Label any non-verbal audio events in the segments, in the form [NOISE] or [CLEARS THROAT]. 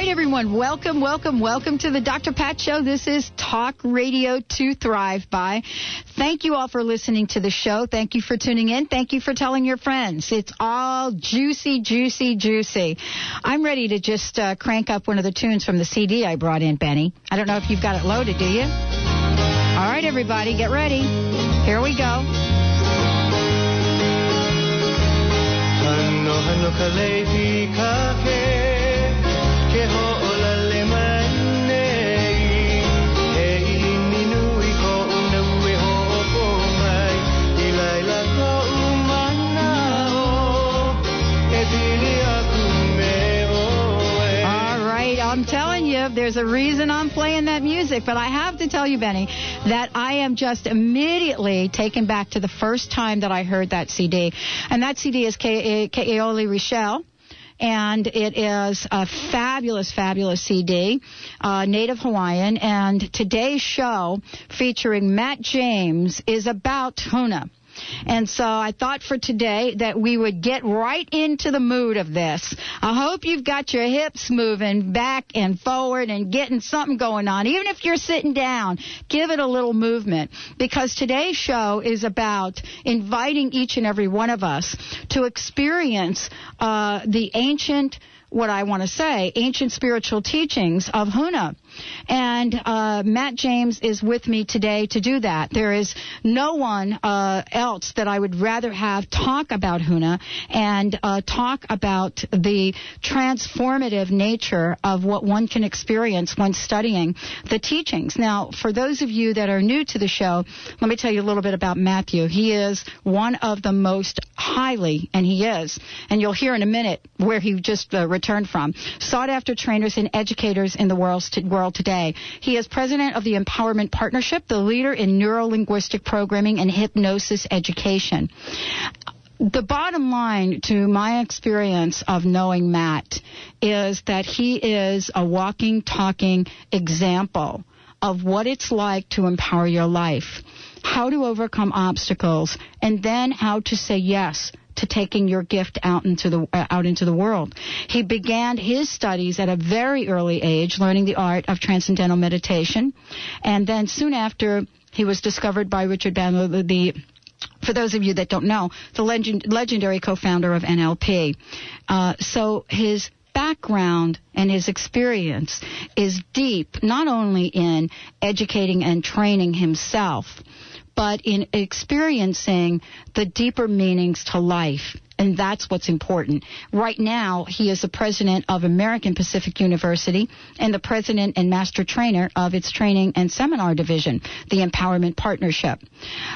Right, everyone. Welcome, welcome, welcome to the Dr. Pat Show. This is Talk Radio to Thrive By. Thank you all for listening to the show. Thank you for tuning in. Thank you for telling your friends. It's all juicy, juicy, juicy. I'm ready to just uh, crank up one of the tunes from the CD I brought in, Benny. I don't know if you've got it loaded, do you? All right, everybody, get ready. Here we go. There's a reason I'm playing that music. But I have to tell you, Benny, that I am just immediately taken back to the first time that I heard that CD. And that CD is Keali'i Reichel and it is a fabulous, fabulous CD, uh, native Hawaiian. And today's show, featuring Matt James, is about Huna. And so I thought for today that we would get right into the mood of this. I hope you've got your hips moving back and forward and getting something going on. Even if you're sitting down, give it a little movement because today's show is about inviting each and every one of us to experience uh, the ancient what I want to say, ancient spiritual teachings of Huna. And uh, Matt James is with me today to do that. There is no one uh, else that I would rather have talk about Huna and uh, talk about the transformative nature of what one can experience when studying the teachings. Now, for those of you that are new to the show, let me tell you a little bit about Matthew. He is one of the most highly, and he is, and you'll hear in a minute where he just uh, returned from, sought after trainers and educators in the world, world today. He is president of the Empowerment Partnership, the leader in neuro-linguistic programming and hypnosis education the bottom line to my experience of knowing Matt is that he is a walking, talking example of what it's like to empower your life, how to overcome obstacles, and then how to say yes to taking your gift out into the uh, out into the world. He began his studies at a very early age, learning the art of transcendental meditation, and then soon after he was discovered by Richard Bandler, the for those of you that don't know, the legend, legendary co-founder of NLP. Uh, so his background and his experience is deep, not only in educating and training himself, but in experiencing the deeper meanings to life. And that's what's important. Right now, he is the president of American Pacific University and the president and master trainer of its training and seminar division, the Empowerment Partnership.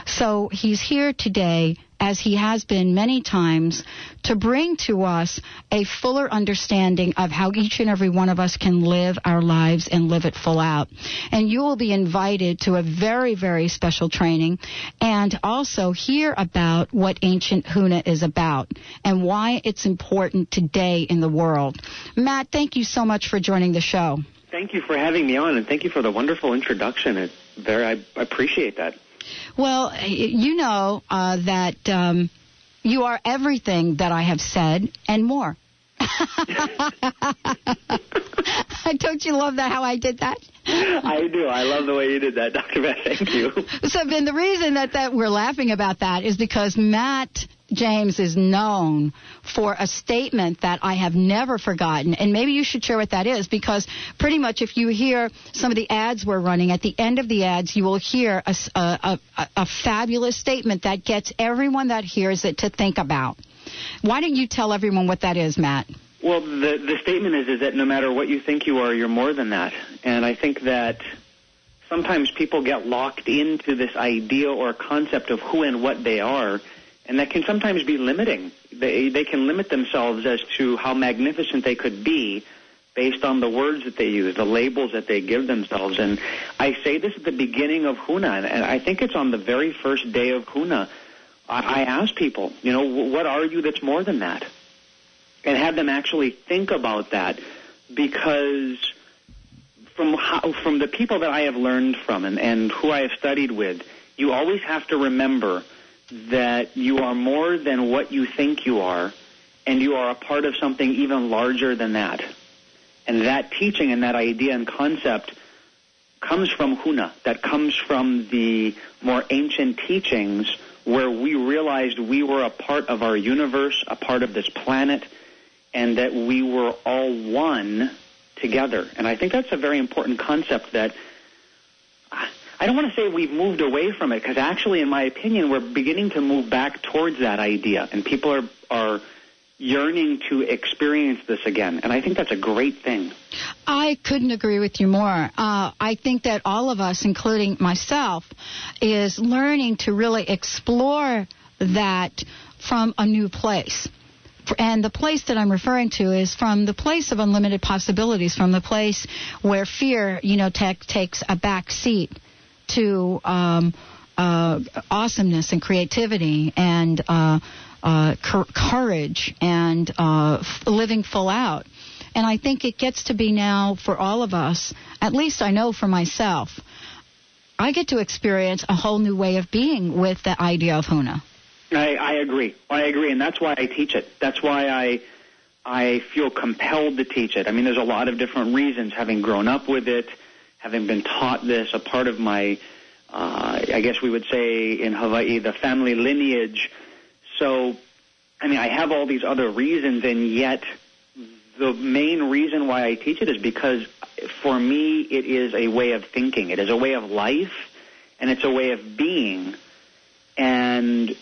So he's here today as he has been many times, to bring to us a fuller understanding of how each and every one of us can live our lives and live it full out. And you will be invited to a very, very special training and also hear about what ancient Huna is about and why it's important today in the world. Matt, thank you so much for joining the show. Thank you for having me on, and thank you for the wonderful introduction. It's very, I appreciate that. Well, you know uh, that um, you are everything that I have said and more. [LAUGHS] Don't you love that how I did that? I do. I love the way you did that, Dr. Matt. Thank you. So, Ben, the reason that, that we're laughing about that is because Matt James is known for a statement that I have never forgotten. And maybe you should share what that is because pretty much if you hear some of the ads we're running, at the end of the ads, you will hear a, a, a, a fabulous statement that gets everyone that hears it to think about. Why don't you tell everyone what that is, Matt? Well, the the statement is is that no matter what you think you are, you're more than that. And I think that sometimes people get locked into this idea or concept of who and what they are, and that can sometimes be limiting. They they can limit themselves as to how magnificent they could be based on the words that they use, the labels that they give themselves. And I say this at the beginning of Huna, and I think it's on the very first day of Huna. I, ask people, you know, what are you that's more than that? and have them actually think about that because from how, from the people that I have learned from and, and who I have studied with, you always have to remember that you are more than what you think you are, and you are a part of something even larger than that. And that teaching and that idea and concept comes from Huna, that comes from the more ancient teachings where we realized we were a part of our universe, a part of this planet, and that we were all one together. And I think that's a very important concept that I don't want to say we've moved away from it because actually, in my opinion, we're beginning to move back towards that idea, and people are are yearning to experience this again. And I think that's a great thing. I couldn't agree with you more. Uh, I think that all of us, including myself, is learning to really explore that from a new place and the place that I'm referring to is from the place of unlimited possibilities, from the place where fear, you know, takes a back seat to um, uh, awesomeness and creativity and uh, uh, courage and uh, living full out. And I think it gets to be now for all of us, at least I know for myself, I get to experience a whole new way of being with the idea of Huna. I, I agree. I agree, and that's why I teach it. That's why I I feel compelled to teach it. I mean, there's a lot of different reasons. Having grown up with it, having been taught this, a part of my, uh, I guess we would say in Hawaii, the family lineage. So, I mean, I have all these other reasons, and yet the main reason why I teach it is because for me, it is a way of thinking. It is a way of life, and it's a way of being. And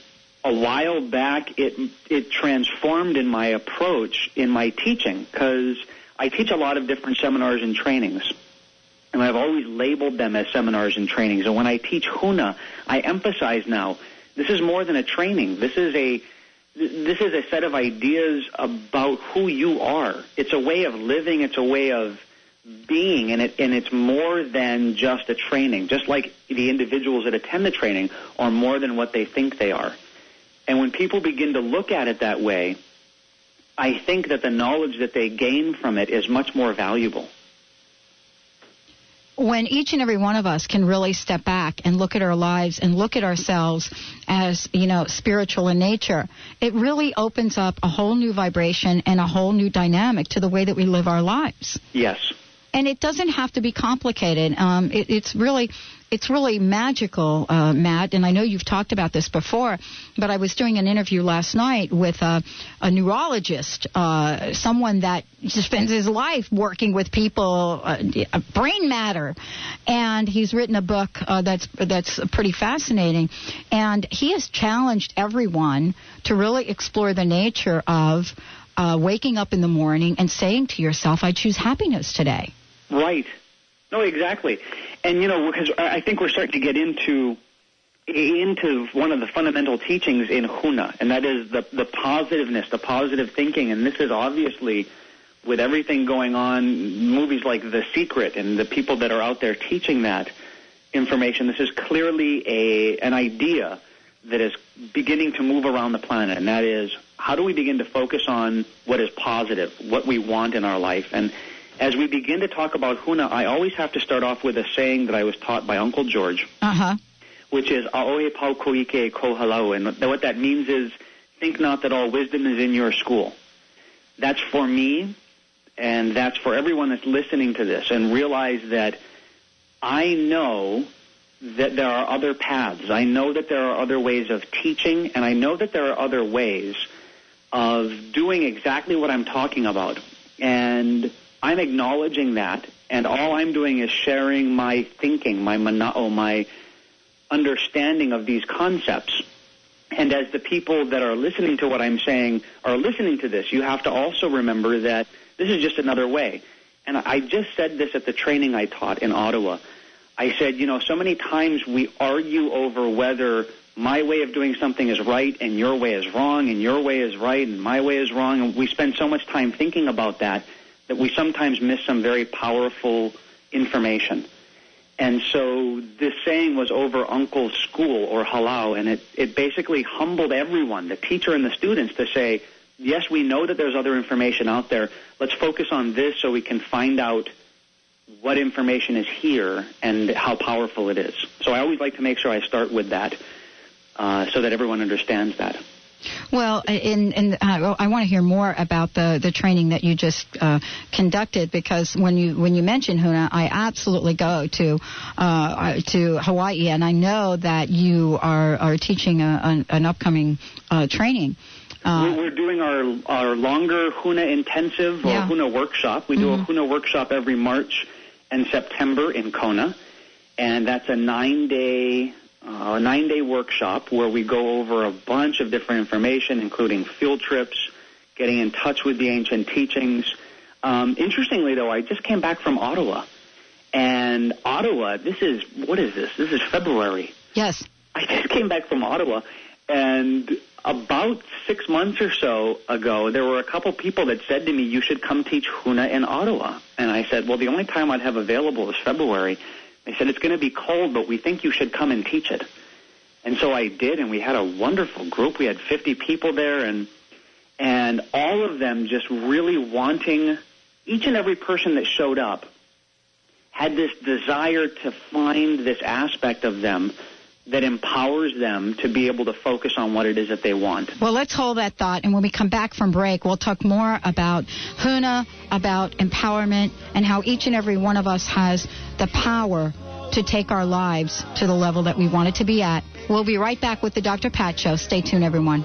a while back, it it transformed in my approach in my teaching because I teach a lot of different seminars and trainings, and I've always labeled them as seminars and trainings. And when I teach Huna, I emphasize now this is more than a training. This is a this is a set of ideas about who you are. It's a way of living. It's a way of being, and it and it's more than just a training. Just like the individuals that attend the training are more than what they think they are. And when people begin to look at it that way, I think that the knowledge that they gain from it is much more valuable. When each and every one of us can really step back and look at our lives and look at ourselves as, you know, spiritual in nature, it really opens up a whole new vibration and a whole new dynamic to the way that we live our lives. Yes and it doesn't have to be complicated. Um, it, it's really it's really magical, uh, Matt. And I know you've talked about this before, but I was doing an interview last night with a, a neurologist, uh, someone that spends his life working with people, uh, brain matter, and he's written a book uh, that's that's pretty fascinating. And he has challenged everyone to really explore the nature of uh, waking up in the morning and saying to yourself, "I choose happiness today." Right. No, exactly. And you know, because I think we're starting to get into into one of the fundamental teachings in Huna, and that is the the positiveness, the positive thinking. And this is obviously with everything going on, movies like The Secret and the people that are out there teaching that information. This is clearly a an idea that is beginning to move around the planet, and that is how do we begin to focus on what is positive, what we want in our life, and as we begin to talk about Huna, I always have to start off with a saying that I was taught by Uncle George, uh-huh. which is "Aoe pau koike ko halau," and what that means is, think not that all wisdom is in your school. That's for me, and that's for everyone that's listening to this, and realize that I know that there are other paths. I know that there are other ways of teaching, and I know that there are other ways of doing exactly what I'm talking about. And I'm acknowledging that, and all I'm doing is sharing my thinking, my mana'o, oh, my understanding of these concepts. And as the people that are listening to what I'm saying are listening to this, you have to also remember that this is just another way. And I just said this at the training I taught in Ottawa. I said, you know, so many times we argue over whether my way of doing something is right and your way is wrong and your way is right and my way is wrong and we spend so much time thinking about that that we sometimes miss some very powerful information. And so this saying was over Uncle's school or halau, and it, it basically humbled everyone, the teacher and the students, to say, yes, we know that there's other information out there. Let's focus on this so we can find out what information is here and how powerful it is. So I always like to make sure I start with that uh, so that everyone understands that. Well, in, in, uh, I want to hear more about the, the training that you just uh, conducted because when you when you mention Huna, I absolutely go to uh, to Hawaii, and I know that you are are teaching a, an, an upcoming uh, training. Uh, we're doing our our longer Huna intensive or yeah. Huna workshop. We mm-hmm. do a Huna workshop every March and September in Kona, and that's a nine day uh, a nine day workshop where we go over a bunch of different information, including field trips, getting in touch with the ancient teachings. Um, interestingly, though, I just came back from Ottawa. And Ottawa, this is, what is this? This is February. Yes. I just came back from Ottawa, and about six months or so ago, there were a couple people that said to me, you should come teach Huna in Ottawa. And I said, well, the only time I'd have available is February. They said, it's going to be cold, but we think you should come and teach it. And so I did, and we had a wonderful group. We had 50 people there, and and all of them just really wanting, each and every person that showed up had this desire to find this aspect of them that empowers them to be able to focus on what it is that they want. Well, let's hold that thought, and when we come back from break, we'll talk more about Huna, about empowerment, and how each and every one of us has the power to take our lives to the level that we want it to be at. We'll be right back with the Dr. Pat Show. Stay tuned, everyone.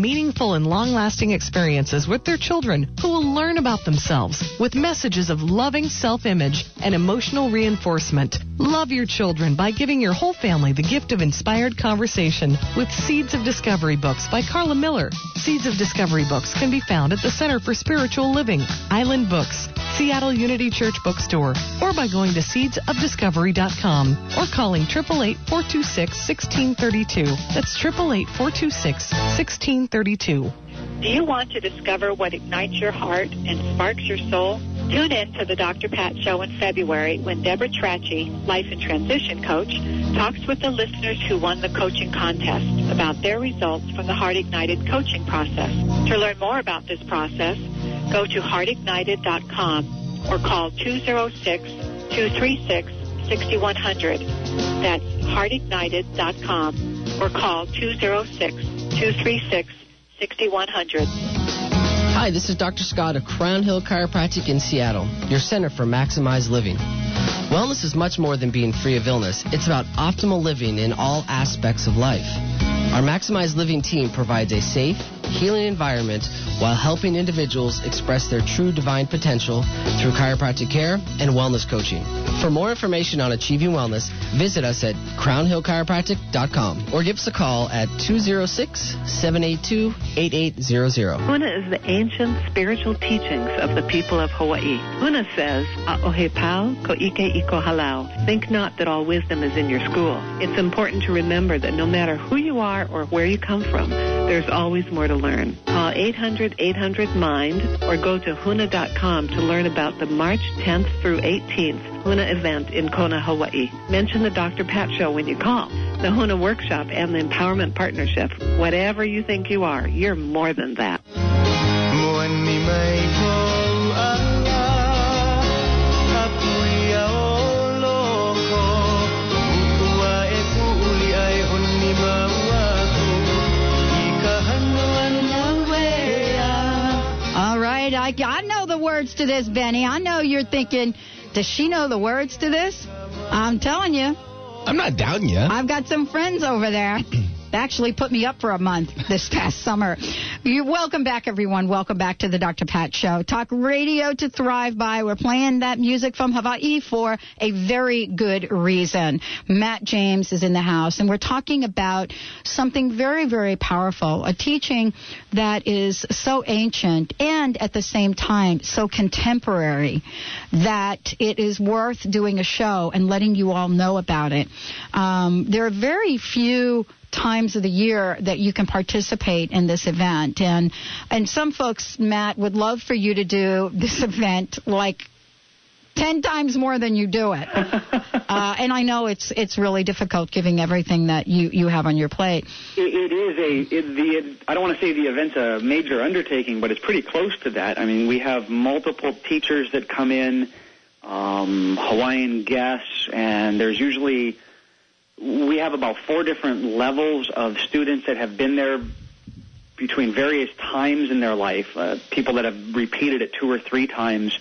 meaningful, and long lasting experiences with their children who will learn about themselves with messages of loving self image and emotional reinforcement. Love your children by giving your whole family the gift of inspired conversation with Seeds of Discovery books by Carla Miller. Seeds of Discovery books can be found at the Center for Spiritual Living, Island Books, Seattle Unity Church Bookstore, or by going to seedsofdiscovery.com or calling 888 426 1632. That's 888 426 1632. Do you want to discover what ignites your heart and sparks your soul? Tune in to the Dr. Pat Show in February when Deborah Trachy, life and transition coach, talks with the listeners who won the coaching contest about their results from the Heart Ignited coaching process. To learn more about this process, go to heartignited.com or call 206-236-6100. That's heartignited.com or call 206-236-6100. Hi, this is Dr. Scott of Crown Hill Chiropractic in Seattle, your center for maximized living. Wellness is much more than being free of illness. It's about optimal living in all aspects of life. Our Maximized Living team provides a safe, healing environment while helping individuals express their true divine potential through chiropractic care and wellness coaching. For more information on achieving wellness, visit us at crownhillchiropractic.com or give us a call at 206-782-8800. Huna is the ancient spiritual teachings of the people of Hawaii. Huna says, A'ohe pau ko ike iko halau. Think not that all wisdom is in your school. It's important to remember that no matter who you or where you come from, there's always more to learn. Call 800-800-MIND or go to huna.com to learn about the March 10th through 18th Huna event in Kona, Hawaii. Mention the Dr. Pat Show when you call. The Huna Workshop and the Empowerment Partnership. Whatever you think you are, you're more than that. I, I know the words to this, Benny. I know you're thinking, does she know the words to this? I'm telling you. I'm not doubting you. I've got some friends over there. [CLEARS THROAT] They actually put me up for a month this past summer. You're welcome back, everyone. Welcome back to the Dr. Pat Show. Talk radio to thrive by. We're playing that music from Hawaii for a very good reason. Matt James is in the house, and we're talking about something very, very powerful, a teaching that is so ancient and at the same time so contemporary that it is worth doing a show and letting you all know about it. Um, there are very few times of the year that you can participate in this event and and some folks Matt would love for you to do this [LAUGHS] event like 10 times more than you do it. [LAUGHS] uh, and I know it's it's really difficult giving everything that you, you have on your plate. It, it is a it, the it, I don't want to say the event's a major undertaking, but it's pretty close to that. I mean, we have multiple teachers that come in, um, Hawaiian guests, and there's usually we have about four different levels of students that have been there between various times in their life, uh, people that have repeated it two or three times.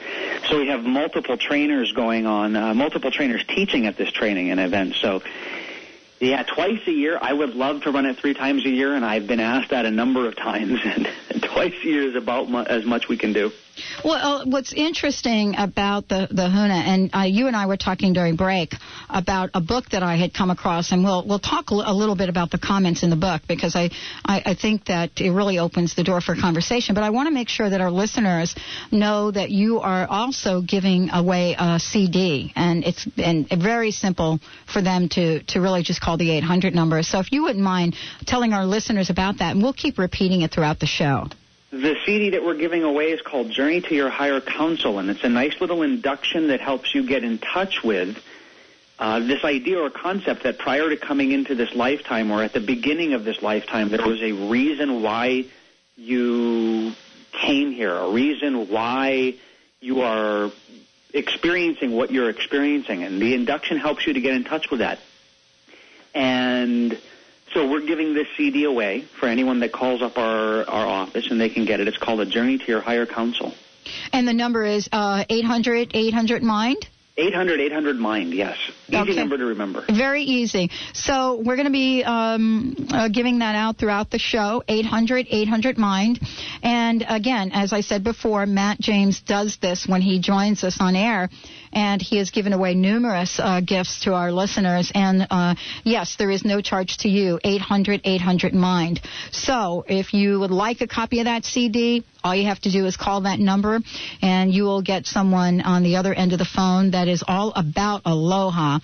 So we have multiple trainers going on, uh, multiple trainers teaching at this training and event. So yeah, twice a year. I would love to run it three times a year, and I've been asked that a number of times, [LAUGHS] and, twice a year is about mu- as much we can do. Well, what's interesting about the the Huna, and uh, you and I were talking during break about a book that I had come across, and we'll we'll talk a little bit about the comments in the book because I, I I think that it really opens the door for conversation. But I want to make sure that our listeners know that you are also giving away a CD, and it's and very simple for them to to really just call the 800 number. So if you wouldn't mind telling our listeners about that, and we'll keep repeating it throughout the show. The CD that we're giving away is called Journey to Your Higher Counsel, and it's a nice little induction that helps you get in touch with uh, this idea or concept that prior to coming into this lifetime or at the beginning of this lifetime, there was a reason why you came here, a reason why you are experiencing what you're experiencing, and the induction helps you to get in touch with that. And so we're giving this CD away for anyone that calls up our, our office, and they can get it. It's called A Journey to Your Higher Counsel. And the number is uh, 800 800 Mind? 800 800 Mind, yes. Easy Okay. number to remember. Very easy. So we're going to be um, uh, giving that out throughout the show. 800 800 Mind. And again, as I said before, Matt James does this when he joins us on air. And he has given away numerous uh, gifts to our listeners. And uh, yes, there is no charge to you. 800 800 Mind. So if you would like a copy of that CD, all you have to do is call that number, and you will get someone on the other end of the phone that is all about aloha,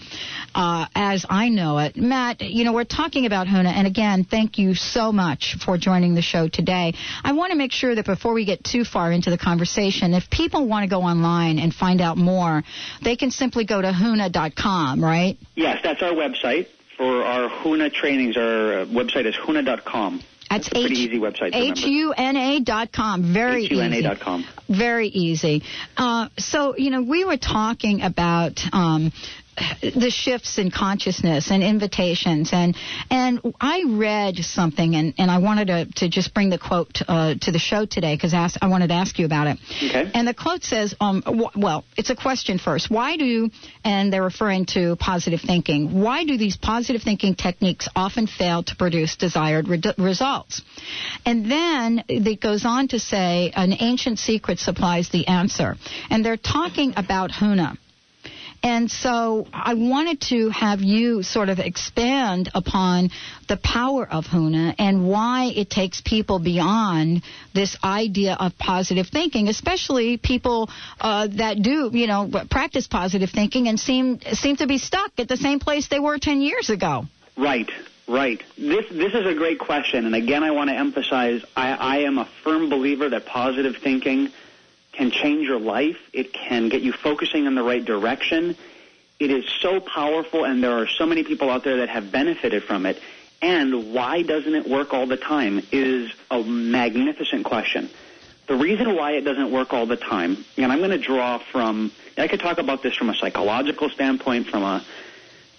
uh, as I know it. Matt, you know, we're talking about Huna, and again, thank you so much for joining the show today. I want to make sure that before we get too far into the conversation, if people want to go online and find out more, they can simply go to huna.com, right? Yes, that's our website for our HUNA trainings. Our website is HUNA.com. That's pretty H- easy website. H-U-N-A dot com. Very easy. HUNA.com. Very easy. Uh, so, you know, we were talking about um, the shifts in consciousness and invitations and and I read something and, and I wanted to, to just bring the quote uh, to the show today because I wanted to ask you about it. Okay. And the quote says, um, w- well, it's a question first. Why do and they're referring to positive thinking. Why do these positive thinking techniques often fail to produce desired re- results? And then it goes on to say an ancient secret supplies the answer. And they're talking about Huna. And so I wanted to have you sort of expand upon the power of Huna and why it takes people beyond this idea of positive thinking, especially people uh, that do, you know, practice positive thinking and seem seem to be stuck at the same place they were 10 years ago. Right. Right. This this is a great question, and again, I want to emphasize I, I am a firm believer that positive thinking can change your life. It can get you focusing in the right direction. It is so powerful, and there are so many people out there that have benefited from it. And why doesn't it work all the time is a magnificent question. The reason why it doesn't work all the time, and I'm going to draw from, I could talk about this from a psychological standpoint, from a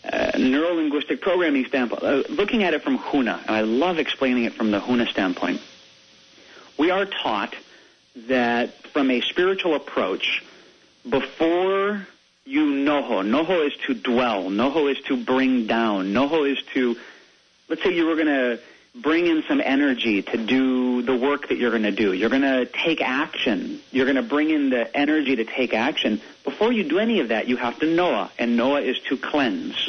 uh, neuro-linguistic programming standpoint, uh, looking at it from Huna, and I love explaining it from the Huna standpoint. We are taught that from a spiritual approach, before you noho, noho is to dwell, noho is to bring down, noho is to, let's say you were going to bring in some energy to do the work that you're going to do. You're going to take action. You're going to bring in the energy to take action. Before you do any of that, you have to Noa, and Noa is to cleanse.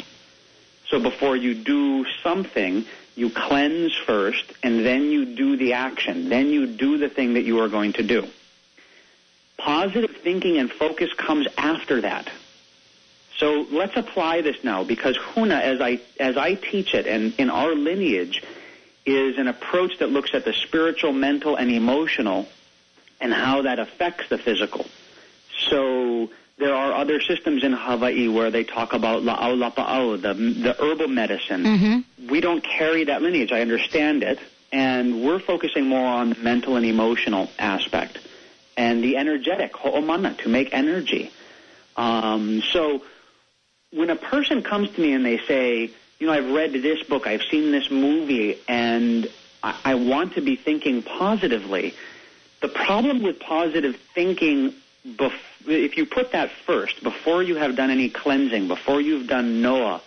So before you do something, you cleanse first, and then you do the action. Then you do the thing that you are going to do. Positive thinking and focus comes after that. So let's apply this now because Huna, as I, as I teach it and in our lineage, is an approach that looks at the spiritual, mental, and emotional and how that affects the physical. So there are other systems in Hawaii where they talk about la'au lapa'au, the, the herbal medicine. Mm-hmm. We don't carry that lineage. I understand it. And we're focusing more on the mental and emotional aspect. And the energetic, ho'omana, to make energy. Um, so when a person comes to me and they say, you know, I've read this book, I've seen this movie, and I, I want to be thinking positively. The problem with positive thinking, bef- if you put that first, before you have done any cleansing, before you've done Noa,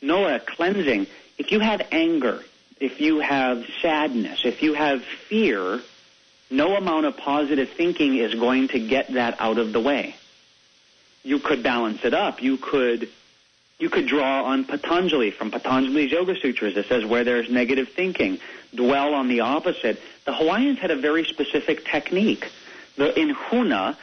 Noa cleansing, if you have anger, if you have sadness, if you have fear, no amount of positive thinking is going to get that out of the way. You could balance it up. You could you could draw on Patanjali from Patanjali's Yoga Sutras that says where there's negative thinking, dwell on the opposite. The Hawaiians had a very specific technique. The, in Huna,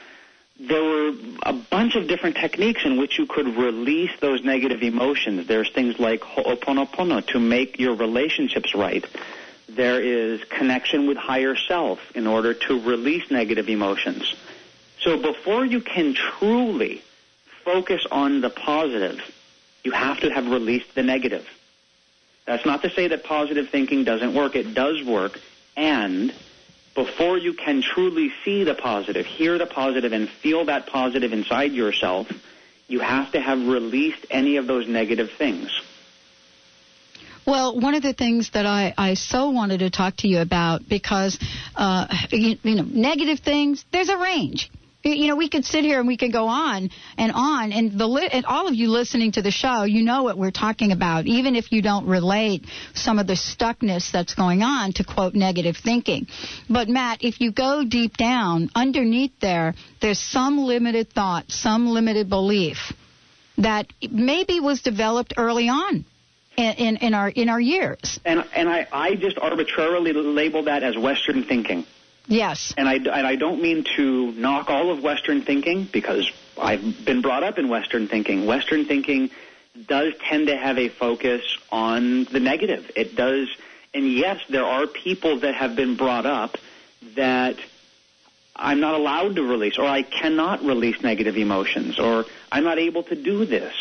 there were a bunch of different techniques in which you could release those negative emotions. There's things like ho'oponopono to make your relationships right. There is connection with higher self in order to release negative emotions. So before you can truly focus on the positive, you have to have released the negative. That's not to say that positive thinking doesn't work. It does work. And before you can truly see the positive, hear the positive, and feel that positive inside yourself, you have to have released any of those negative things. Well, one of the things that I, I so wanted to talk to you about because, uh, you, you know, negative things, there's a range you know, we could sit here and we could go on and on, and the and all of you listening to the show, you know what we're talking about, even if you don't relate some of the stuckness that's going on to quote negative thinking. But Matt, if you go deep down underneath there, there's some limited thought, some limited belief that maybe was developed early on. In, in, our in our years, and and I, I just arbitrarily label that as Western thinking. Yes. And I, and I don't mean to knock all of Western thinking because I've been brought up in Western thinking. Western thinking does tend to have a focus on the negative. It does, and yes, there are people that have been brought up that I'm not allowed to release, or I cannot release negative emotions, or I'm not able to do this,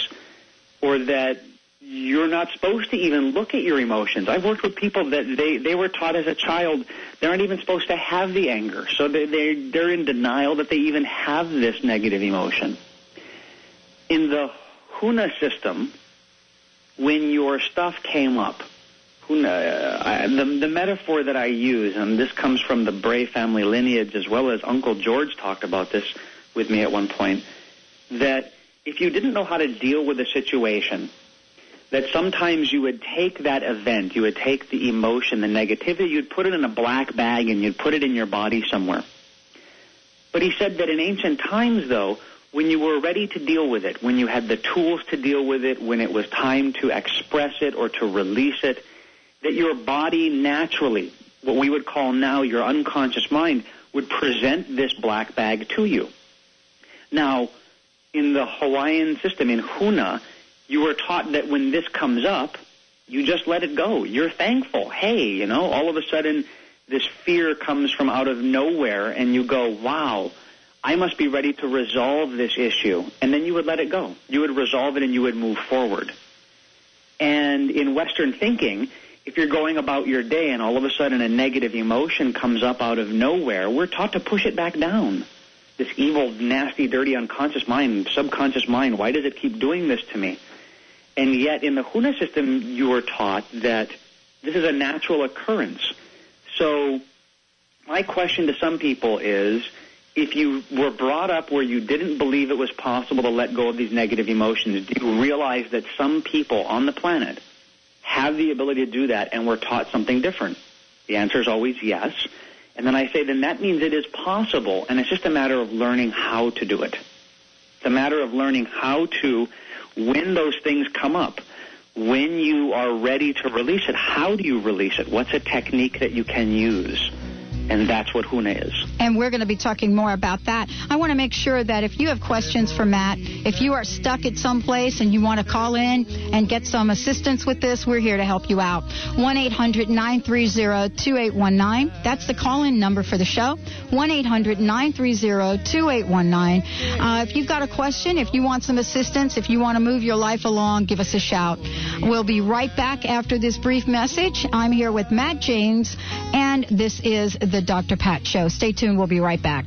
or that you're not supposed to even look at your emotions. I've worked with people that they, they were taught as a child they aren't even supposed to have the anger. So they, they, they're in denial that they even have this negative emotion. In the Huna system, when your stuff came up, Huna, uh, I, the, the metaphor that I use, and this comes from the Bray family lineage as well as Uncle George talked about this with me at one point, that if you didn't know how to deal with a situation, that sometimes you would take that event, you would take the emotion, the negativity, you'd put it in a black bag and you'd put it in your body somewhere. But he said that in ancient times, though, when you were ready to deal with it, when you had the tools to deal with it, when it was time to express it or to release it, that your body naturally, what we would call now your unconscious mind, would present this black bag to you. Now, in the Hawaiian system, in Huna, you were taught that when this comes up, you just let it go. You're thankful. Hey, you know, all of a sudden this fear comes from out of nowhere and you go, wow, I must be ready to resolve this issue. And then you would let it go. You would resolve it and you would move forward. And in Western thinking, if you're going about your day and all of a sudden a negative emotion comes up out of nowhere, we're taught to push it back down. This evil, nasty, dirty, unconscious mind, subconscious mind, why does it keep doing this to me? And yet in the Huna system, you were taught that this is a natural occurrence. So my question to some people is, if you were brought up where you didn't believe it was possible to let go of these negative emotions, do you realize that some people on the planet have the ability to do that and were taught something different? The answer is always yes. And then I say, then that means it is possible, and it's just a matter of learning how to do it. It's a matter of learning how to when those things come up, when you are ready to release it, how do you release it? What's a technique that you can use? And that's what Huna is. And we're going to be talking more about that. I want to make sure that if you have questions for Matt, if you are stuck at some place and you want to call in and get some assistance with this, we're here to help you out. 1 800 930 2819. That's the call in number for the show. 1 800 930 2819. Uh, if you've got a question, if you want some assistance, if you want to move your life along, give us a shout. We'll be right back after this brief message. I'm here with Matt James, and this is the Dr. Pat Show. Stay tuned. We'll be right back.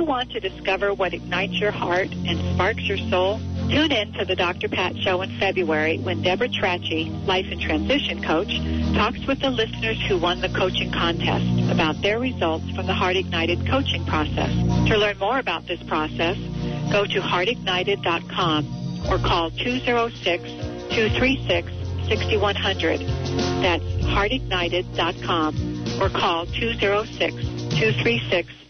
You want to discover what ignites your heart and sparks your soul? Tune in to the Dr. Pat Show in February when Deborah Trachy, life and transition coach, talks with the listeners who won the coaching contest about their results from the Heart Ignited coaching process. To learn more about this process, go to heartignited.com or call 206-236-6100. That's heartignited.com or call 206-236-6100.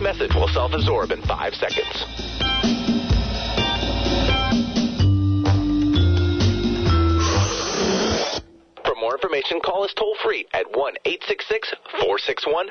This message will self absorb in five seconds. For more information, call us toll free at 1 866 461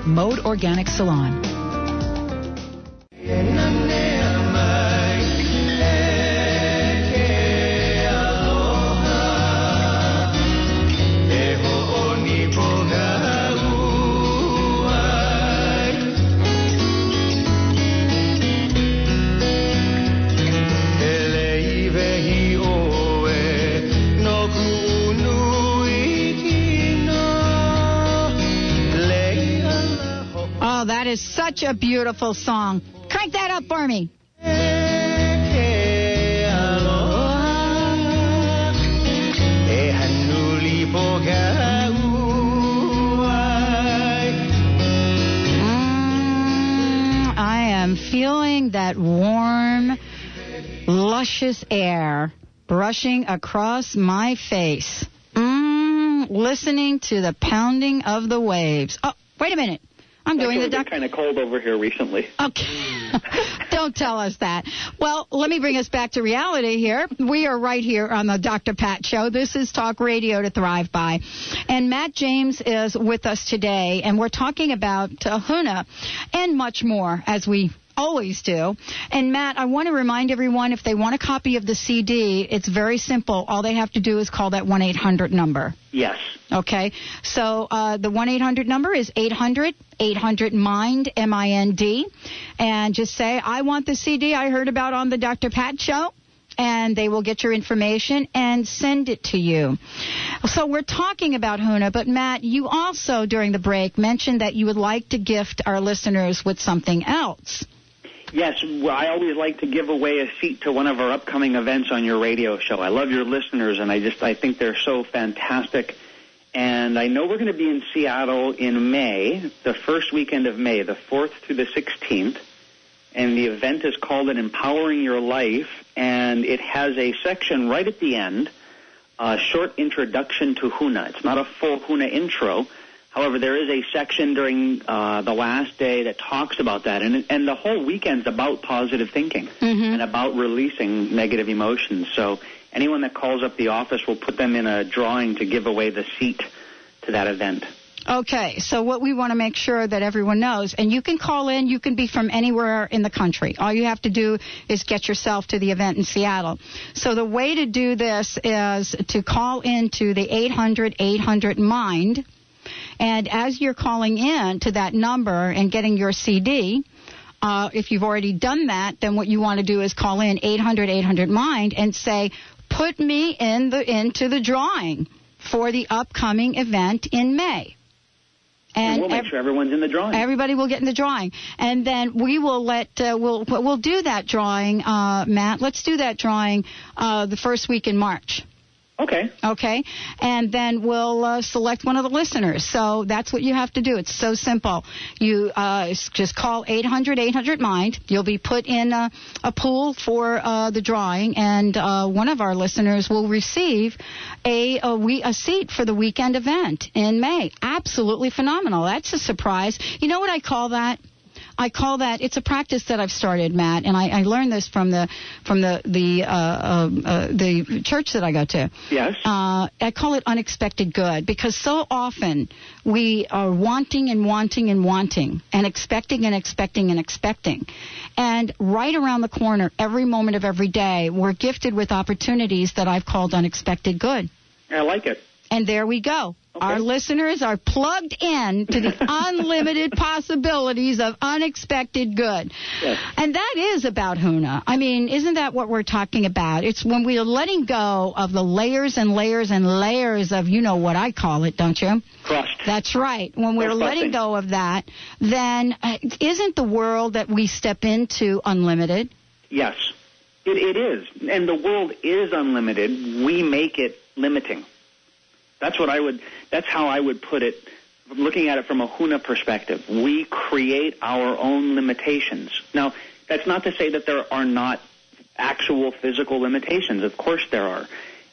Mode Organic Salon. Such a beautiful song. Crank that up for me. Mm, I am feeling that warm, luscious air brushing across my face. Mm, listening to the pounding of the waves. Oh, wait a minute. I'm doing the duck. kind of cold over here recently. Okay. [LAUGHS] Don't tell us that. Well, let me bring us back to reality here. We are right here on the Dr. Pat Show. This is Talk Radio to Thrive By. And Matt James is with us today, and we're talking about uh, HUNA and much more as we always do. And Matt, I want to remind everyone if they want a copy of the CD, it's very simple. All they have to do is call that 1 800 number. Yes. Okay. So uh, the 1 800 number is 800 800 MIND, M I N D. And just say, I want the CD I heard about on the Dr. Pat Show. And they will get your information and send it to you. So we're talking about HUNA, but Matt, you also during the break mentioned that you would like to gift our listeners with something else. Yes, I always like to give away a seat to one of our upcoming events on your radio show. I love your listeners, and I just I think they're so fantastic. And I know we're going to be in Seattle in May, the first weekend of May, the 4th through the 16th. And the event is called an Empowering Your Life, and it has a section right at the end, a short introduction to HUNA. It's not a full HUNA intro. However, there is a section during uh, the last day that talks about that, and and the whole weekend's about positive thinking and about releasing negative emotions. So anyone that calls up the office, will put them in a drawing to give away the seat to that event. Okay, so what we want to make sure that everyone knows, and you can call in, you can be from anywhere in the country. All you have to do is get yourself to the event in Seattle. So the way to do this is to call into the 800 800 MIND, and as you're calling in to that number and getting your CD, uh, if you've already done that, then what you want to do is call in 800 800 MIND and say, put me in the into the drawing for the upcoming event in May. And, we'll make ev- sure everyone's in the drawing. Everybody will get in the drawing, and then we will let uh, we'll we'll do that drawing, uh, Matt. Let's do that drawing uh, the first week in March. Okay. Okay. And then we'll uh, select one of the listeners. So that's what you have to do. It's so simple. You uh, just call 800 800 MIND. You'll be put in a, a pool for uh, the drawing, and uh, one of our listeners will receive a, a, we, a seat for the weekend event in May. Absolutely phenomenal. That's a surprise. You know what I call that? I call that it's a practice that I've started, Matt, and I, I learned this from the from the the uh, uh, uh, the church that I go to. Yes. Uh, I call it unexpected good because so often we are wanting and wanting and wanting and expecting and expecting and expecting, and right around the corner, every moment of every day, we're gifted with opportunities that I've called unexpected good. I like it. And there we go. Our listeners are plugged in to the [LAUGHS] unlimited possibilities of unexpected good. Yes. And that is about Huna. I mean, isn't that what we're talking about? It's when we are letting go of the layers and layers and layers of, you know what I call it, don't you? Crust. That's right. When we're letting go of that, then uh, isn't the world that we step into unlimited? Yes, it, it is. And the world is unlimited. We make it limiting. That's what I would. That's how I would put it looking at it from a Huna perspective, we create our own limitations. Now, that's not to say that there are not actual physical limitations. Of course there are.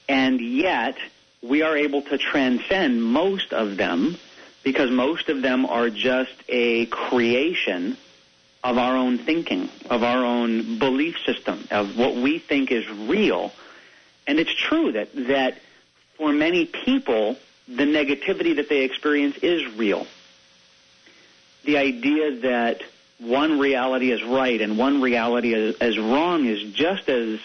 And yet, we are able to transcend most of them because most of them are just a creation of our own thinking, of our own belief system, of what we think is real. And it's true that, that for many people, the negativity that they experience is real. The idea that one reality is right and one reality is, is wrong is just as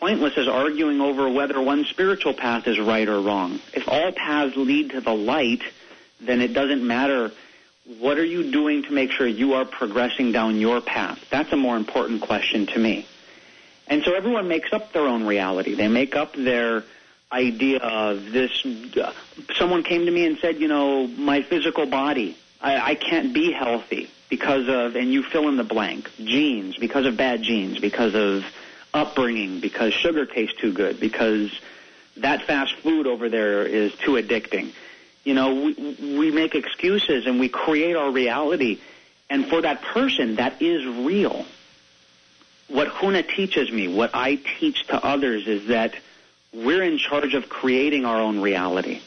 pointless as arguing over whether one spiritual path is right or wrong. If all paths lead to the light, then it doesn't matter what are you doing to make sure you are progressing down your path. That's a more important question to me. And so everyone makes up their own reality. They make up their idea of this. Someone came to me and said, you know, my physical body, I, I can't be healthy because of, and you fill in the blank, genes, because of bad genes, because of upbringing, because sugar tastes too good, because that fast food over there is too addicting. You know, we, we make excuses and we create our reality. And for that person, that is real. What Huna teaches me, what I teach to others is that we're in charge of creating our own reality.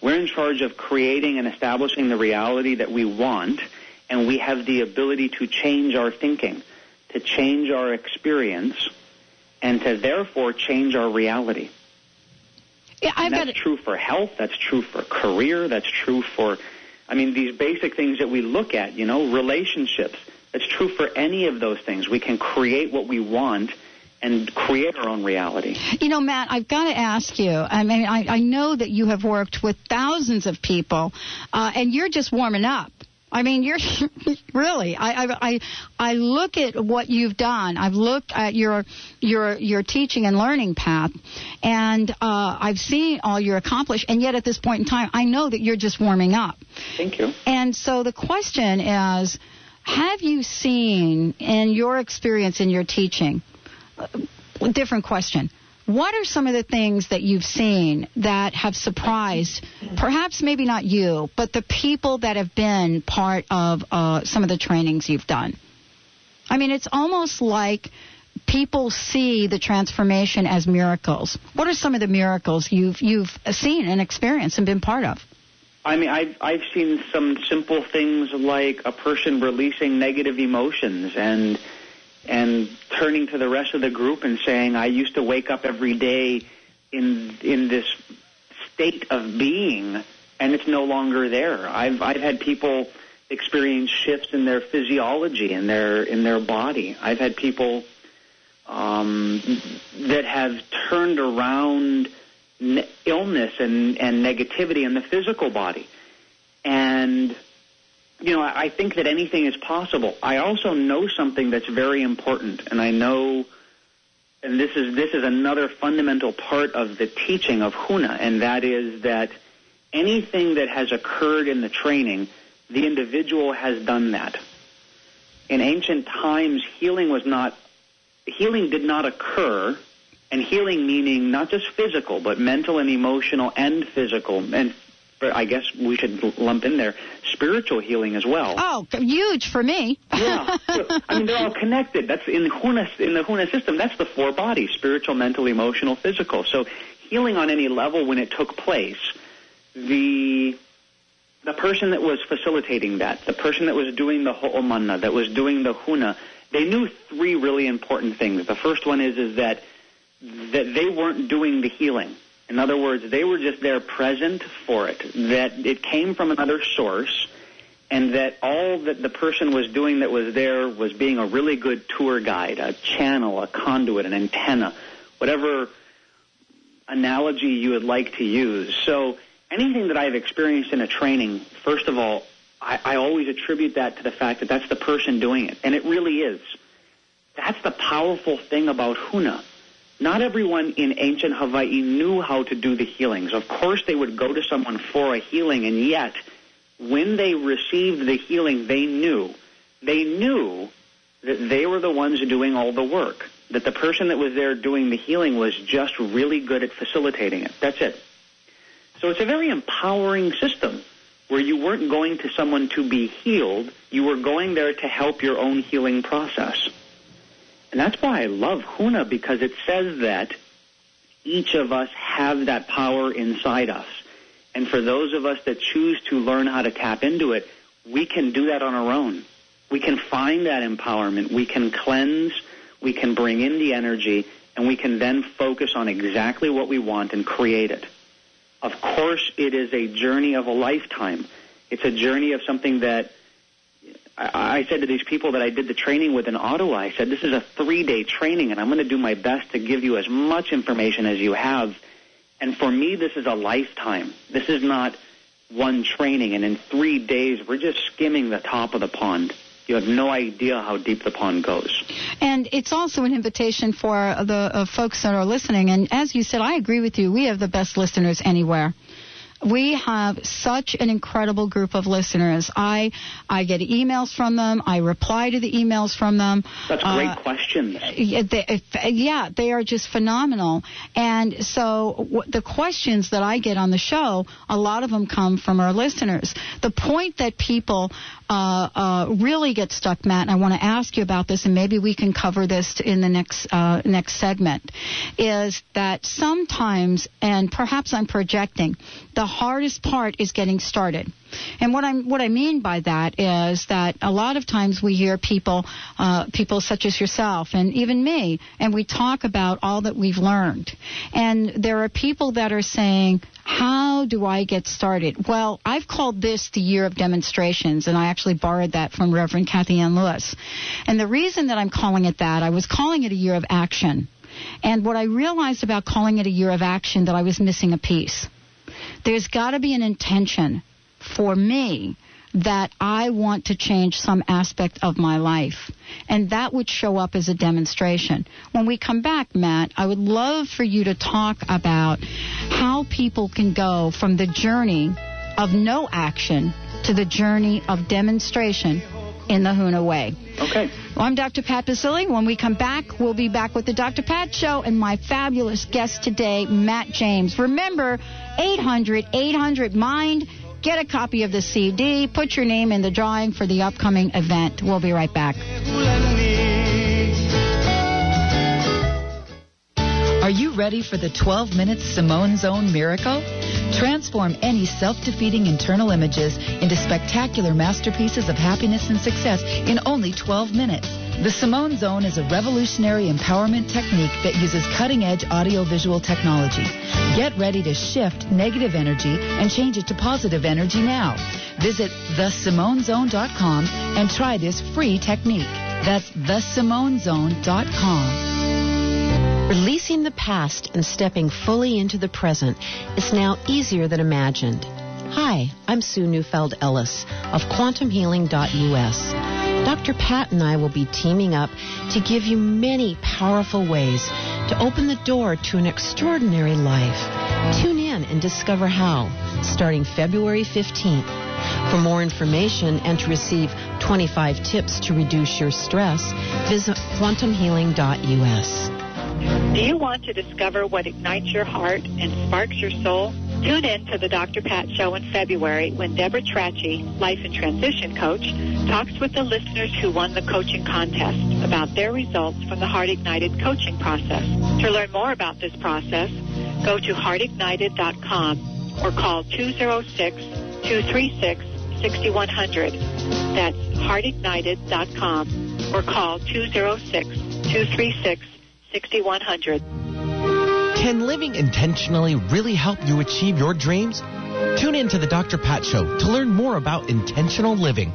We're in charge of creating and establishing the reality that we want, and we have the ability to change our thinking, to change our experience, and to therefore change our reality. Yeah, I've that's true for health. That's true for career. That's true for, I mean, these basic things that we look at. You know, relationships. It's true for any of those things. We can create what we want and create our own reality. You know, Matt, I've got to ask you. I mean, I, I know that you have worked with thousands of people, uh, and you're just warming up. I mean, you're [LAUGHS] really. I, I I look at what you've done. I've looked at your your your teaching and learning path, and uh, I've seen all you accomplish. And yet, at this point in time, I know that you're just warming up. Thank you. And so the question is, have you seen in your experience in your teaching? Different question what are some of the things that you've seen that have surprised, perhaps maybe not you, but the people that have been part of uh, some of the trainings you've done? I mean, it's almost like people see the transformation as miracles. What are some of the miracles you've you've seen and experienced and been part of? I mean, I've I've seen some simple things like a person releasing negative emotions and and turning to the rest of the group and saying, I used to wake up every day in in this state of being and it's no longer there. I've I've had people experience shifts in their physiology in their in their body. I've had people um, that have turned around ne- illness and, and negativity in the physical body. And you know, I think that anything is possible. I also know something that's very important, and I know, and this is this is another fundamental part of the teaching of Huna, and that is that anything that has occurred in the training, the individual has done that. In ancient times, healing was not healing did not occur, and healing meaning not just physical, but mental and emotional and physical and I guess we should lump in there spiritual healing as well. Oh, huge for me. yeah, I mean they're all connected. That's in the Huna in the Huna system. That's the four bodies: spiritual, mental, emotional, physical. So healing on any level when it took place, the the person that was facilitating that, the person that was doing the ho'omana, that was doing the huna, they knew three really important things. The first one is is that that they weren't doing the healing. In other words, they were just there present for it, that it came from another source, and that all that the person was doing that was there was being a really good tour guide, a channel, a conduit, an antenna, whatever analogy you would like to use. So anything that I've experienced in a training, first of all, I, I always attribute that to the fact that that's the person doing it, and it really is. That's the powerful thing about Huna not everyone in ancient Hawaii knew how to do the healings. Of course, they would go to someone for a healing, and yet, when they received the healing, they knew. They knew that they were the ones doing all the work. That the person that was there doing the healing was just really good at facilitating it. That's it. So it's a very empowering system where you weren't going to someone to be healed, you were going there to help your own healing process. And that's why I love Huna because it says that each of us have that power inside us. And for those of us that choose to learn how to tap into it, we can do that on our own. We can find that empowerment. We can cleanse. We can bring in the energy and we can then focus on exactly what we want and create it. Of course, it is a journey of a lifetime. It's a journey of something that I, said to these people that I did the training with in Ottawa, I said, this is a three day training and I'm going to do my best to give you as much information as you have. And for me, this is a lifetime. This is not one training and in three days we're just skimming the top of the pond. You have no idea how deep the pond goes. And it's also an invitation for the uh, folks that are listening. And as you said, I agree with you. We have the best listeners anywhere we have such an incredible group of listeners. I I get emails from them. I reply to the emails from them. That's great uh, questions. They, yeah, they are just phenomenal. And so w- the questions that I get on the show, a lot of them come from our listeners. The point that people uh, uh, really get stuck, Matt, and I want to ask you about this, and maybe we can cover this in the next uh, next segment, is that sometimes, and perhaps I'm projecting, the hardest part is getting started. And what I'm what I mean by that is that a lot of times we hear people uh, people such as yourself and even me, and we talk about all that we've learned. And there are people that are saying, "How do I get started?" Well, I've called this the year of demonstrations, and I actually borrowed that from Reverend Kathianne Lewis. And the reason that I'm calling it that, I was calling it a year of action. And what I realized about calling it a year of action that I was missing a piece. There's got to be an intention for me that I want to change some aspect of my life. And that would show up as a demonstration. When we come back, Matt, I would love for you to talk about how people can go from the journey of no action to the journey of demonstration in the Huna way. Okay. Well, I'm Dr. Pat Baccili. When we come back, we'll be back with the Dr. Pat Show and my fabulous guest today, Matt James. Remember, 800 800 MIND. Get a copy of the CD. Put your name in the drawing for the upcoming event. We'll be right back. Are you ready for the 12 minute Simone Zone miracle? Transform any self defeating internal images into spectacular masterpieces of happiness and success in only 12 minutes. The Simone Zone is a revolutionary empowerment technique that uses cutting edge audiovisual technology. Get ready to shift negative energy and change it to positive energy now. Visit thesimonezone.com and try this free technique. That's thesimonezone.com. Releasing the past and stepping fully into the present is now easier than imagined. Hi, I'm Sue Neufeld Ellis of quantumhealing.us. Dr. Pat and I will be teaming up to give you many powerful ways to open the door to an extraordinary life. Tune in and discover how, starting February 15th. For more information and to receive 25 tips to reduce your stress, visit quantumhealing.us. Do you want to discover what ignites your heart and sparks your soul? Tune in to the Dr. Pat Show in February when Deborah Trachy, life and transition coach, talks with the listeners who won the coaching contest about their results from the Heart Ignited coaching process. To learn more about this process, go to heartignited.com or call 206-236-6100. That's heartignited.com or call 206-236-6100. Can living intentionally really help you achieve your dreams? Tune in to the Dr. Pat Show to learn more about intentional living.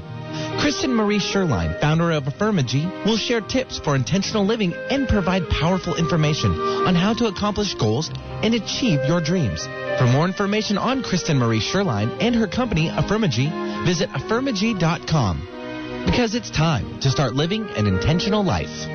Kristen Marie Sherline, founder of Affirmagee, will share tips for intentional living and provide powerful information on how to accomplish goals and achieve your dreams. For more information on Kristen Marie Sherline and her company, Affirmagee, visit affirmagee.com. Because it's time to start living an intentional life.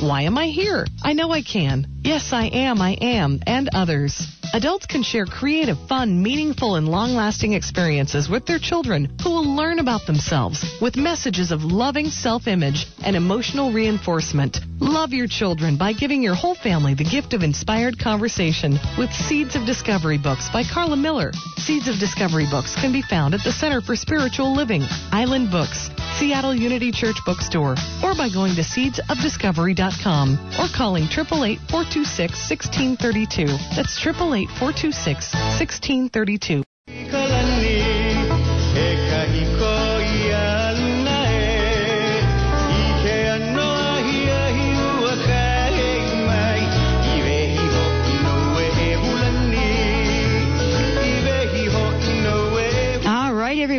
Why Am I Here? I Know I Can, Yes I Am, I Am, and others. Adults can share creative, fun, meaningful, and long lasting experiences with their children who will learn about themselves with messages of loving self image and emotional reinforcement. Love your children by giving your whole family the gift of inspired conversation with Seeds of Discovery books by Carla Miller. Seeds of Discovery books can be found at the Center for Spiritual Living, Island Books, Seattle Unity Church Bookstore, or by going to seedsofdiscovery.com or calling 888 426 1632. That's 888 426 1632.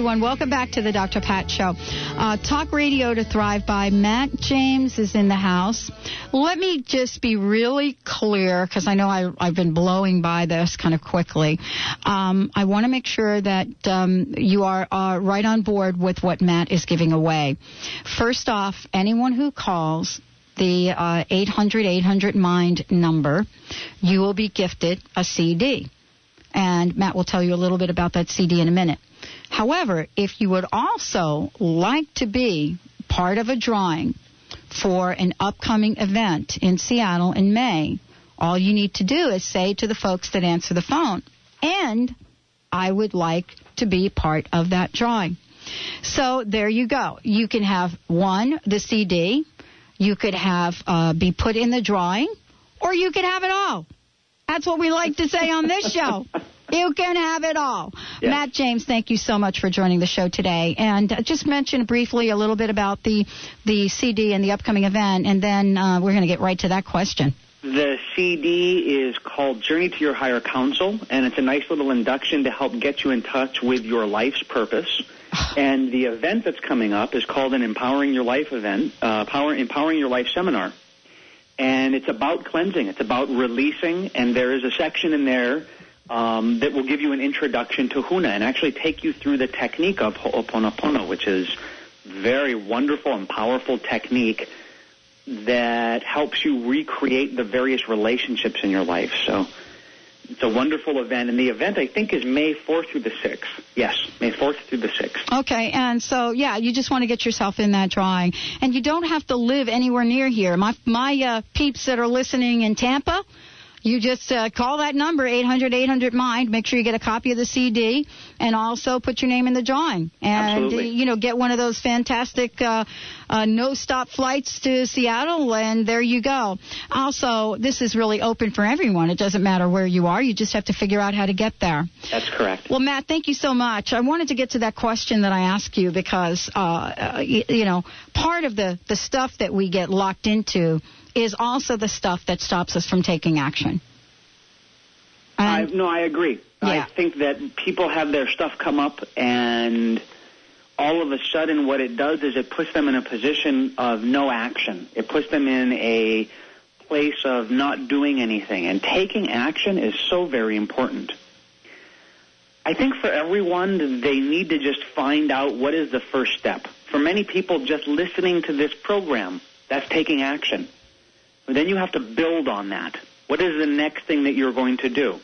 Everyone. Welcome back to the Dr. Pat Show. Uh, Talk Radio to Thrive by Matt James is in the house. Let me just be really clear because I know I, I've been blowing by this kind of quickly. Um, I want to make sure that um, you are uh, right on board with what Matt is giving away. First off, anyone who calls the uh, 800 800 Mind number, you will be gifted a CD. And Matt will tell you a little bit about that CD in a minute. However, if you would also like to be part of a drawing for an upcoming event in Seattle in May, all you need to do is say to the folks that answer the phone, and I would like to be part of that drawing. So there you go. You can have one, the CD, you could have uh, be put in the drawing, or you could have it all. That's what we like to say on this show. [LAUGHS] You can have it all. Yes. Matt James, thank you so much for joining the show today. And uh, just mention briefly a little bit about the the CD and the upcoming event, and then uh, we're going to get right to that question. The CD is called Journey to Your Higher Counsel, and it's a nice little induction to help get you in touch with your life's purpose. [SIGHS] and the event that's coming up is called an Empowering Your Life event, uh, Power, Empowering Your Life seminar. And it's about cleansing. It's about releasing, and there is a section in there um, that will give you an introduction to Huna and actually take you through the technique of Ho'oponopono, which is very wonderful and powerful technique that helps you recreate the various relationships in your life. So it's a wonderful event, and the event I think is May 4th through the 6th. Yes, May 4th through the 6th. Okay, and so yeah, you just want to get yourself in that drawing, and you don't have to live anywhere near here. My my uh, peeps that are listening in Tampa. You just uh, call that number, 800 800 Mind. Make sure you get a copy of the CD and also put your name in the drawing. And, Absolutely. you know, get one of those fantastic uh, uh, no stop flights to Seattle, and there you go. Also, this is really open for everyone. It doesn't matter where you are, you just have to figure out how to get there. That's correct. Well, Matt, thank you so much. I wanted to get to that question that I asked you because, uh, uh, you, you know, part of the, the stuff that we get locked into is also the stuff that stops us from taking action. I, no, I agree. Yeah. I think that people have their stuff come up, and all of a sudden, what it does is it puts them in a position of no action. It puts them in a place of not doing anything, and taking action is so very important. I think for everyone, they need to just find out what is the first step. For many people, just listening to this program, that's taking action. Then you have to build on that. What is the next thing that you're going to do?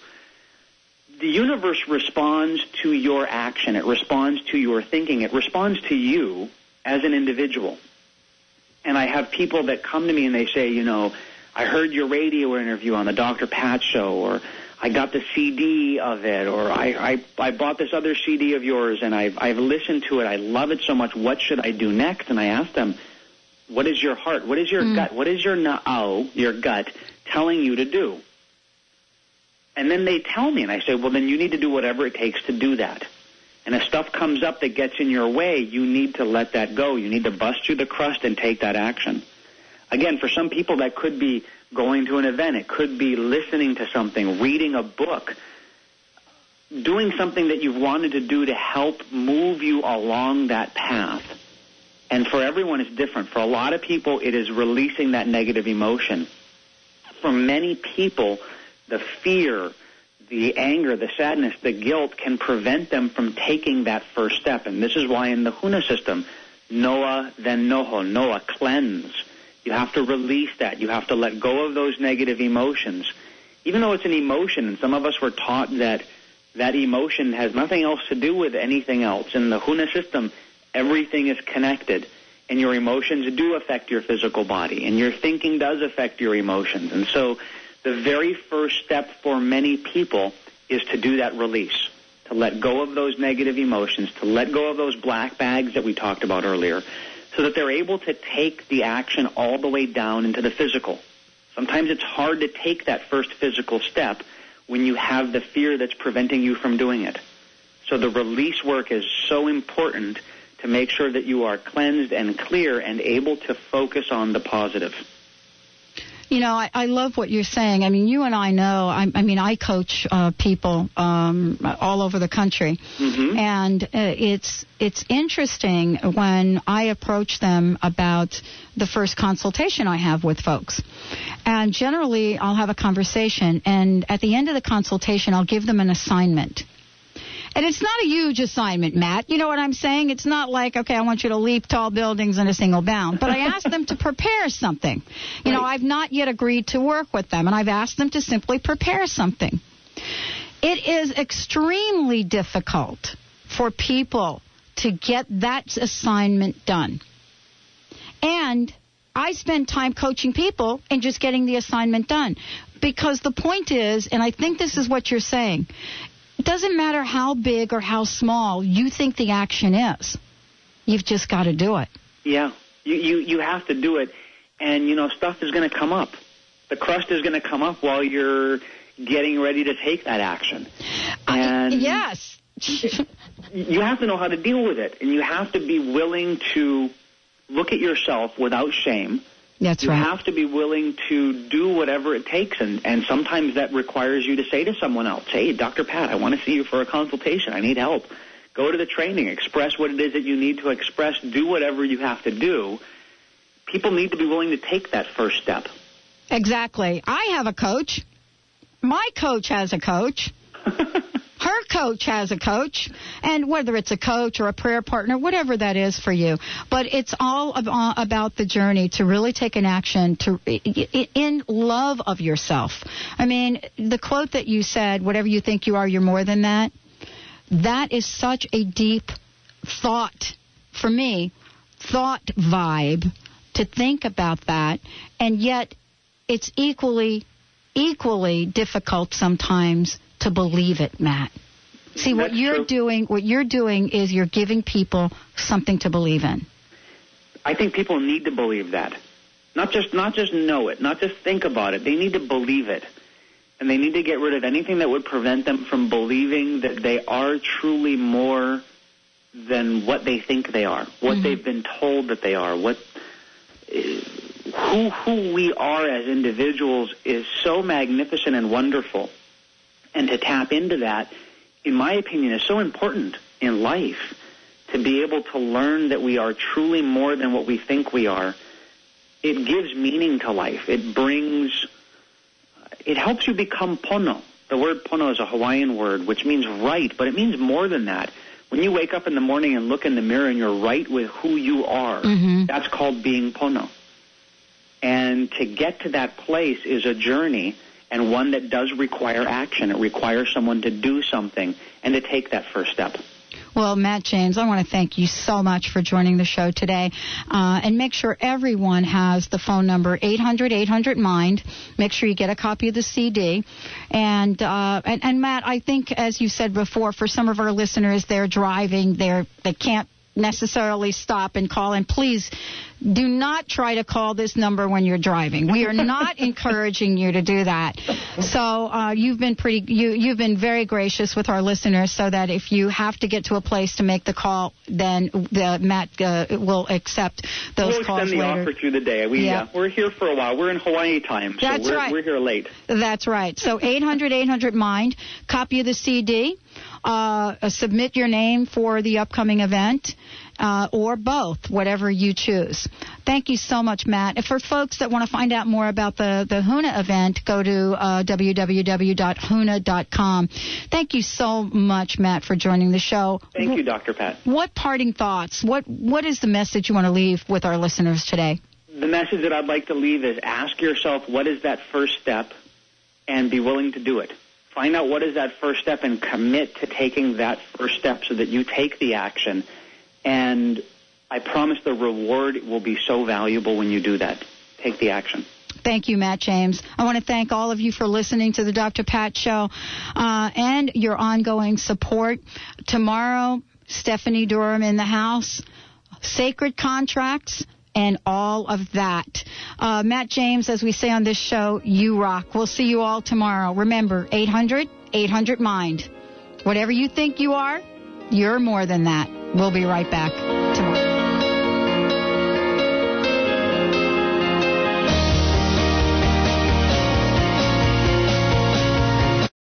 The universe responds to your action. It responds to your thinking. It responds to you as an individual. And I have people that come to me and they say, you know, I heard your radio interview on the Dr. Pat show, or I got the CD of it, or I, I, I bought this other CD of yours and I've, I've listened to it. I love it so much. What should I do next? And I ask them, what is your heart? What is your mm. gut? What is your na'au, your gut, telling you to do? And then they tell me, and I say, well, then you need to do whatever it takes to do that. And if stuff comes up that gets in your way, you need to let that go. You need to bust through the crust and take that action. Again, for some people, that could be going to an event. It could be listening to something, reading a book. doing something that you've wanted to do to help move you along that path. And for everyone, it's different. For a lot of people, it is releasing that negative emotion. For many people, the fear, the anger, the sadness, the guilt can prevent them from taking that first step. And this is why in the Huna system, Noa, then Noho, Noa, cleanse. You have to release that. You have to let go of those negative emotions. Even though it's an emotion, and some of us were taught that that emotion has nothing else to do with anything else. In the Huna system, everything is connected. And your emotions do affect your physical body, and your thinking does affect your emotions. And so the very first step for many people is to do that release, to let go of those negative emotions, to let go of those black bags that we talked about earlier, so that they're able to take the action all the way down into the physical. Sometimes it's hard to take that first physical step when you have the fear that's preventing you from doing it. So the release work is so important to make sure that you are cleansed and clear and able to focus on the positive. You know, I, I love what you're saying. I mean, you and I know. I, I mean, I coach uh, people um, all over the country, mm-hmm. and uh, it's it's interesting when I approach them about the first consultation I have with folks. And generally, I'll have a conversation, and at the end of the consultation, I'll give them an assignment. And it's not a huge assignment, Matt. You know what I'm saying? It's not like, okay, I want you to leap tall buildings in a single bound. But I asked them to prepare something. You know, I've not yet agreed to work with them, and I've asked them to simply prepare something. It is extremely difficult for people to get that assignment done. And I spend time coaching people and just getting the assignment done. Because the point is, and I think this is what you're saying, it doesn't matter how big or how small you think the action is. You've just got to do it. Yeah, you, you, you have to do it. And, you know, stuff is going to come up. The crust is going to come up while you're getting ready to take that action. And uh, yes. [LAUGHS] you have to know how to deal with it. And you have to be willing to look at yourself without shame that's you right. have to be willing to do whatever it takes, and, and sometimes that requires you to say to someone else, hey, Dr. Pat, I want to see you for a consultation. I need help. Go to the training, express what it is that you need to express, do whatever you have to do. People need to be willing to take that first step. Exactly. I have a coach. My coach has a coach. [LAUGHS] Her coach has a coach, and whether it's a coach or a prayer partner, whatever that is for you. But it's all uh, about the journey to really take an action to in love of yourself. I mean, the quote that you said, "Whatever you think you are, you're more than that." That is such a deep thought for me, thought vibe to think about that, and yet it's equally equally difficult sometimes to believe it, Matt. See That's what you're true. doing. What you're doing is you're giving people something to believe in. I think people need to believe that. Not just not just know it, not just think about it. They need to believe it. And they need to get rid of anything that would prevent them from believing that they are truly more than what they think they are, what Mm-hmm. they've been told that they are, what who who we are as individuals is so magnificent and wonderful. And to tap into that, in my opinion, is so important in life to be able to learn that we are truly more than what we think we are. It gives meaning to life. It brings, it helps you become pono. The word pono is a Hawaiian word which means right, but it means more than that. When you wake up in the morning and look in the mirror and you're right with who you are, Mhm. that's called being pono. And to get to that place is a journey and one that does require action. It requires someone to do something and to take that first step. Well, Matt James, I want to thank you so much for joining the show today. Uh, and make sure everyone has the phone number 800 800 MIND. Make sure you get a copy of the CD. And, uh, and, and Matt, I think, as you said before, for some of our listeners, they're driving, they're, they can't necessarily stop and call And Please do not try to call this number when you're driving. We are not [LAUGHS] encouraging you to do that. So uh, you've been pretty, you you've been very gracious with our listeners, so that if you have to get to a place to make the call, then the Matt uh, will accept those we'll calls extend the later. offer through the day. We, Yeah. uh, we're here for a while. We're in Hawaii time, so That's we're, right. we're here late. That's right. So 800 800 Mind, copy of the CD. Uh, submit your name for the upcoming event. Uh, or both, whatever you choose. Thank you so much, Matt. And for folks that want to find out more about the, the HUNA event, go to uh, www.huna.com. Thank you so much, Matt, for joining the show. Thank you, Dr. Pat. What parting thoughts? What What is the message you want to leave with our listeners today? The message that I'd like to leave is ask yourself what is that first step and be willing to do it. Find out what is that first step and commit to taking that first step so that you take the action and I promise the reward will be so valuable when you do that. Take the action. Thank you, Matt James. I want to thank all of you for listening to the Dr. Pat Show uh, and your ongoing support. Tomorrow, Stephanie Durham in the house, sacred contracts, and all of that. Uh, Matt James, as we say on this show, you rock. We'll see you all tomorrow. Remember, 800 800 Mind. Whatever you think you are, you're more than that. We'll be right back tomorrow.